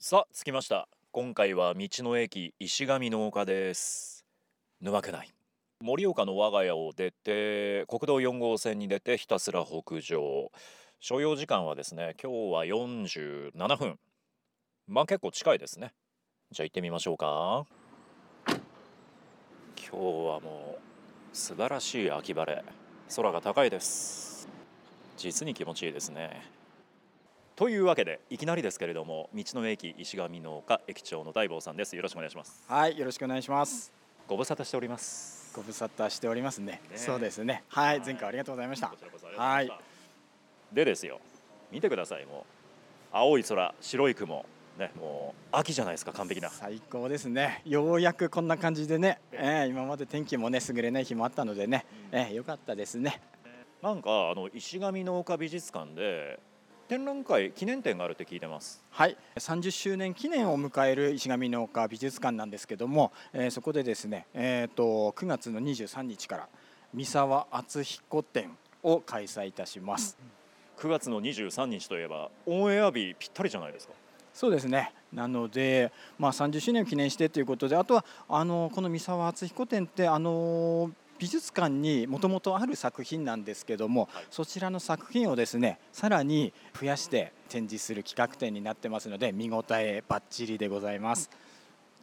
さあ着きました。今回は道の駅石上の丘です。沼区内盛岡の我が家を出て国道4号線に出てひたすら北上。所要時間はですね今日は47分。まあ結構近いですね。じゃあ行ってみましょうか。今日はもう素晴らしい秋晴れ。空が高いです。実に気持ちいいですね。というわけでいきなりですけれども道の駅石上の丘駅長の大坊さんです。よろしくお願いします。はい、よろしくお願いします。ご無沙汰しております。ご無沙汰しておりますね。ね。そうですね。はい、前回ありがとうございました。こ。ちらこそありがとうございでですよ見てくださいもう。青い空白い雲。ねもう秋じゃないですか完璧な。最高ですね。ようやくこんな感じでね、えー今まで天気もね優れない日もあったのでね、えー、よかったですね。なんかあの石上の丘美術館で展覧会記念展があるって聞いてますはい、30周年記念を迎える石上の丘美術館なんですけども、えーそこでですね、えー、と9月の23日から三沢敦彦展を開催いたします。9月の23日といえばオンエア日ぴったりじゃないですかそうですね。なので、まあ30周年を記念してということで、あとはあのこの三沢敦彦展ってあの美術館にもともとある作品なんですけども、はい。そちらの作品をですね、さらに増やして展示する企画展になってますので、見応えバッチリでございます。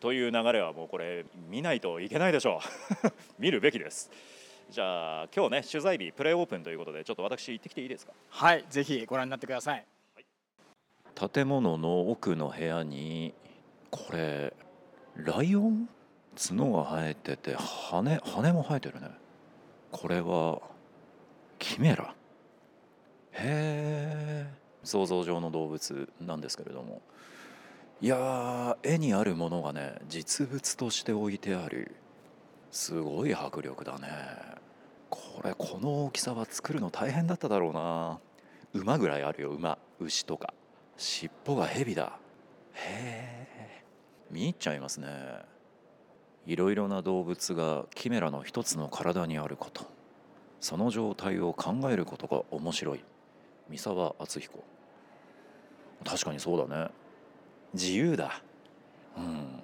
という流れはもうこれ見ないといけないでしょう。見るべきです。じゃあ今日ね取材日プレオープンということでちょっと私行ってきていいですか？はい、ぜひご覧になってください。建物の奥の部屋にこれライオン？角が生えてて羽羽も生えてるね。これはキメラ？へえ想像上の動物なんですけれども。いやー絵にあるものがね実物として置いてあるすごい迫力だね。これこの大きさは作るの大変だっただろうな。馬ぐらいあるよ馬牛とか。尻尾が蛇だ。へえ見入っちゃいますね。いろいろな動物がキメラの一つの体にあること。その状態を考えることが面白い。三沢敦彦。確かにそうだね。自由だ。うん。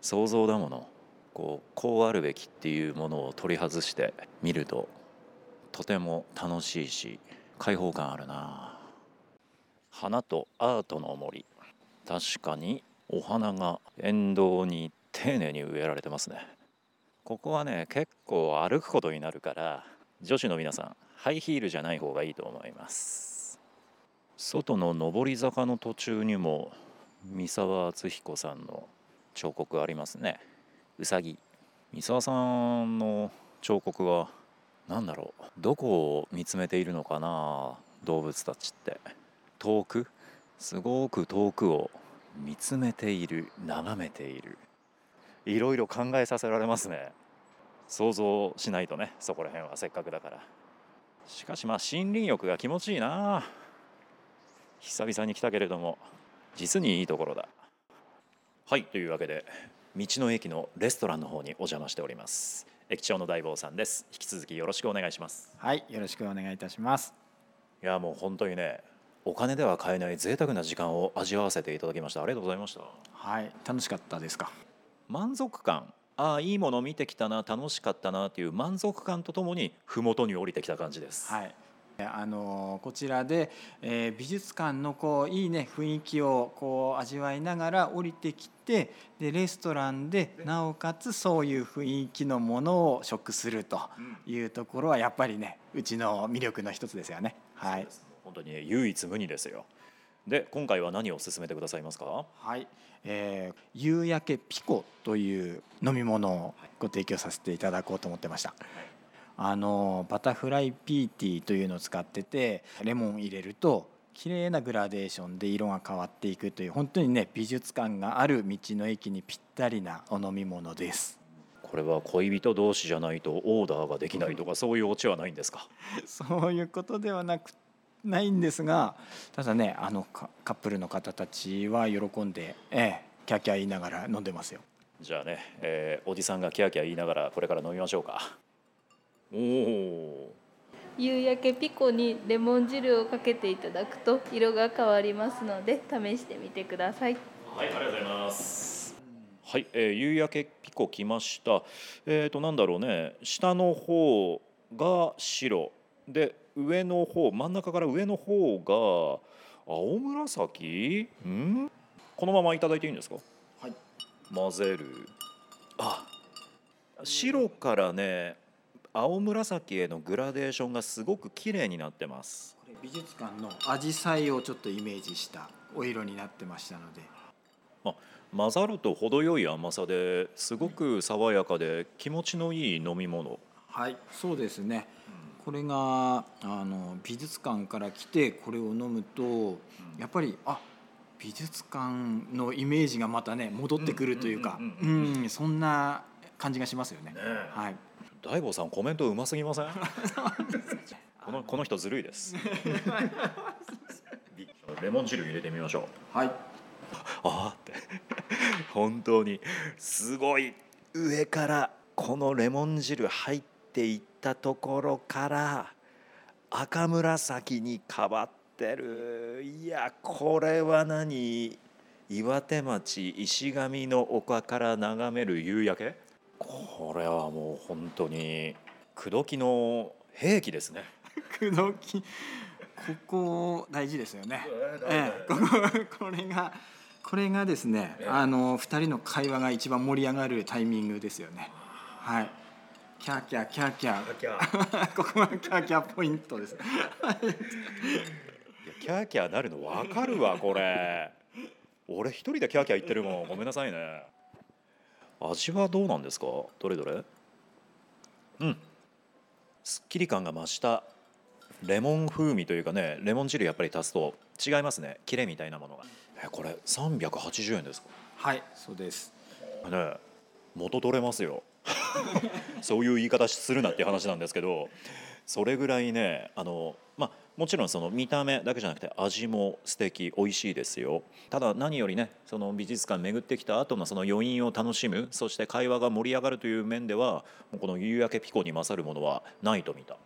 想像だもの。こうこうあるべきっていうものを取り外して見るととても楽しいし開放感あるな。花とアートの森。確かにお花が沿道に丁寧に植えられてますね。ここはね結構歩くことになるから女子の皆さんハイヒールじゃない方がいいと思います。外の上り坂の途中にも三沢敦彦さんの彫刻ありますね。うさぎ。三沢さんの彫刻は何だろう。どこを見つめているのかな動物たちって。遠くすごく遠くを見つめている眺めている。いろいろ考えさせられますね。想像しないとねそこら辺はせっかくだから。しかしまあ森林浴が気持ちいいな。久々に来たけれども実にいいところだ。はいというわけで道の駅のレストランの方にお邪魔しております。駅長の大坊さんです。引き続きよろしくお願いします。はい、よろしくお願いいたします。いやもう本当にねお金では買えない贅沢な時間を味わわせていただきました。ありがとうございました。はい、楽しかったですか？満足感ああいいもの見てきたな楽しかったなっていう満足感とともに麓に降りてきた感じです、はい。あのこちらで、えー美術館のこういいね雰囲気をこう味わいながら降りてきてでレストランでなおかつそういう雰囲気のものを食するというところはやっぱりねうちの魅力の一つですよね。はい。本当にね唯一無二ですよで今回は何を勧めてくださいますか？はい、えー夕焼けピコという飲み物をご提供させていただこうと思ってました。あのバタフライピーティーというのを使っててレモン入れると綺麗なグラデーションで色が変わっていくという本当にね美術館がある道の駅にぴったりなお飲み物です。これは恋人同士じゃないとオーダーができないとかそういうオチはないんですか？そういうことではなくないんですがただねあのカカップルの方たちは喜んで、ええ、キャーキャー言いながら飲んでますよ。じゃあね、えーおじさんがキャーキャー言いながらこれから飲みましょうかおお夕焼けピコにレモン汁をかけていただくと色が変わりますので試してみてくださいはい、ありがとうございます。はい、えー、夕焼けピコ来ました。えっ、となんだろうね、下の方が白で上の方真ん中から上の方が青紫？ん？このままいただいていいんですか？はい混ぜる。あ、白からね青紫へのグラデーションがすごく綺麗になってます。これ美術館の紫陽花をちょっとイメージしたお色になってましたので混ざると程よい甘さですごく爽やかで気持ちのいい飲み物。はいそうですねこれがあの美術館から来てこれを飲むとやっぱりあ美術館のイメージがまたね戻ってくるというかそんな感じがしますよね。ねはい。大坊さんコメントうますぎません？このこの人ずるいです。レモン汁入れてみましょう。はい。ああって。本当にすごい。上からこのレモン汁入っていったところから赤紫に変わってる。いやこれは何？岩手町石上の丘から眺める夕焼け？これはもう本当に口説きの兵器ですね。口説き？ここ大事ですよね。ええ、こここれがこれがですね、ええ。あの二人の会話が一番盛り上がるタイミングですよね。はい。キャーキャーキャーキャー。ここがキャーキャーポイントです。キャーキャーなるの分かるわこれ。俺一人でキャーキャー言ってるもん。ごめんなさいね。味はどうなんですか？どれどれ？うん。すっきり感が増したレモン風味というかねレモン汁やっぱり足すと違いますね。キレみたいなものが。えこれ380円ですか？はい、そうです。ね元取れますよ そういう言い方するなっていう話なんですけどそれぐらいねあのまあもちろんその見た目だけじゃなくて味も素敵美味しいですよ。ただ何よりねその美術館巡ってきた後のその余韻を楽しむそして会話が盛り上がるという面ではこの夕焼けピコに勝るものはないと見た。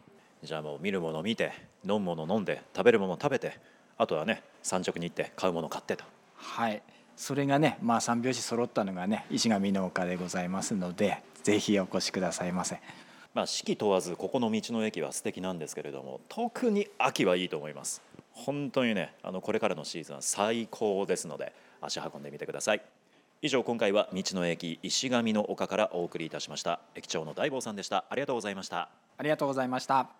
じゃあもう見るもの見て飲むもの飲んで食べるもの食べてあとはね産直に行って買うもの買ってと。はい。それがね、まあ三拍子揃ったのがね、石上の丘でございますので、ぜひお越しくださいませ。まあ、四季問わずここの道の駅は素敵なんですけれども特に秋はいいと思います。本当にねあのこれからのシーズンは最高ですので足運んでみてください。以上今回は道の駅石上の丘からお送りいたしました。駅長の大坊さんでした。ありがとうございました。ありがとうございました。